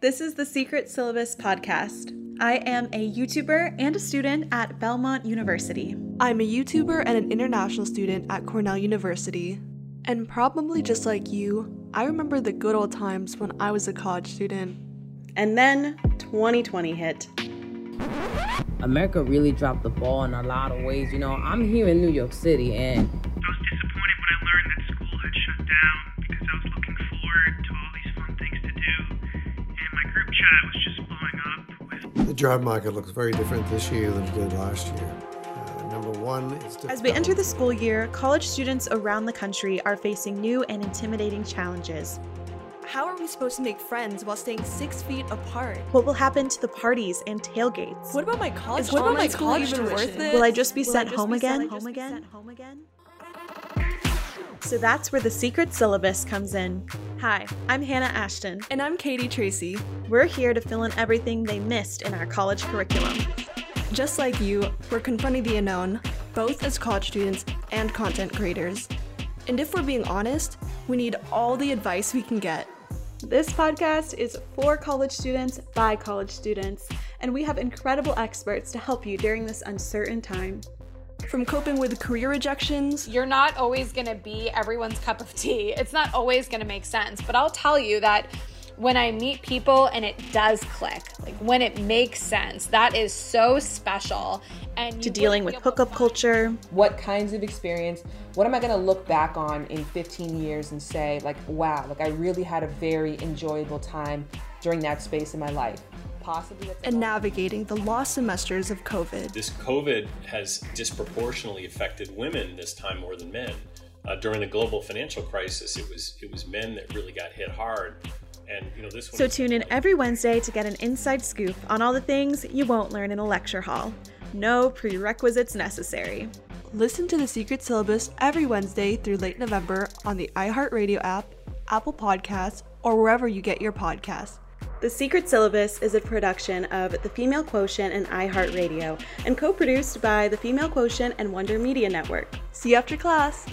this is the Secret Syllabus Podcast. I am a YouTuber and a student at Belmont University. I'm a YouTuber and an international student at Cornell University. And probably just like you, I remember the good old times when I was a college student. And then 2020 hit. America really dropped the ball in a lot of ways. You know, I'm here in New York City and my group chat was just blowing up with The job market looks very different this year than it did last year. Uh, number one, it's As we enter the school year, college students around the country are facing new and intimidating challenges. How are we supposed to make friends while staying six feet apart? What will happen to the parties and tailgates? What about my college? Is what about my college even worth it? Will I just be Will sent just home be again? sent Home home again? Home again? So that's where the secret syllabus comes in. Hi, I'm Hannah Ashton. And I'm Katie Tracy. We're here to fill in everything they missed in our college curriculum. Just like you, we're confronting the unknown, both as college students and content creators. And if we're being honest, we need all the advice we can get. This podcast is for college students by college students, and we have incredible experts to help you during this uncertain time. From coping with career rejections, You're not always going to be everyone's cup of tea. It's not always going to make sense. But I'll tell you that when I meet people and it does click, like when it makes sense, that is so special. And To dealing with be able to hookup culture, what kinds of experience, what am I going to look back on in 15 years and say, like, wow, like I really had a very enjoyable time during that space in my life? Possibly and navigating the lost semesters of COVID. This COVID has disproportionately affected women this time more than men. Uh, during the global financial crisis, it was it was men that really got hit hard, and you know this one. so is- tune in every Wednesday to get an inside scoop on all the things you won't learn in a lecture hall. No prerequisites necessary. Listen to the Secret Syllabus every Wednesday through late November on the iHeartRadio app, Apple Podcasts, or wherever you get your podcasts. The Secret Syllabus is a production of The Female Quotient and iHeartRadio and co produced by The Female Quotient and Wonder Media Network. See you after class!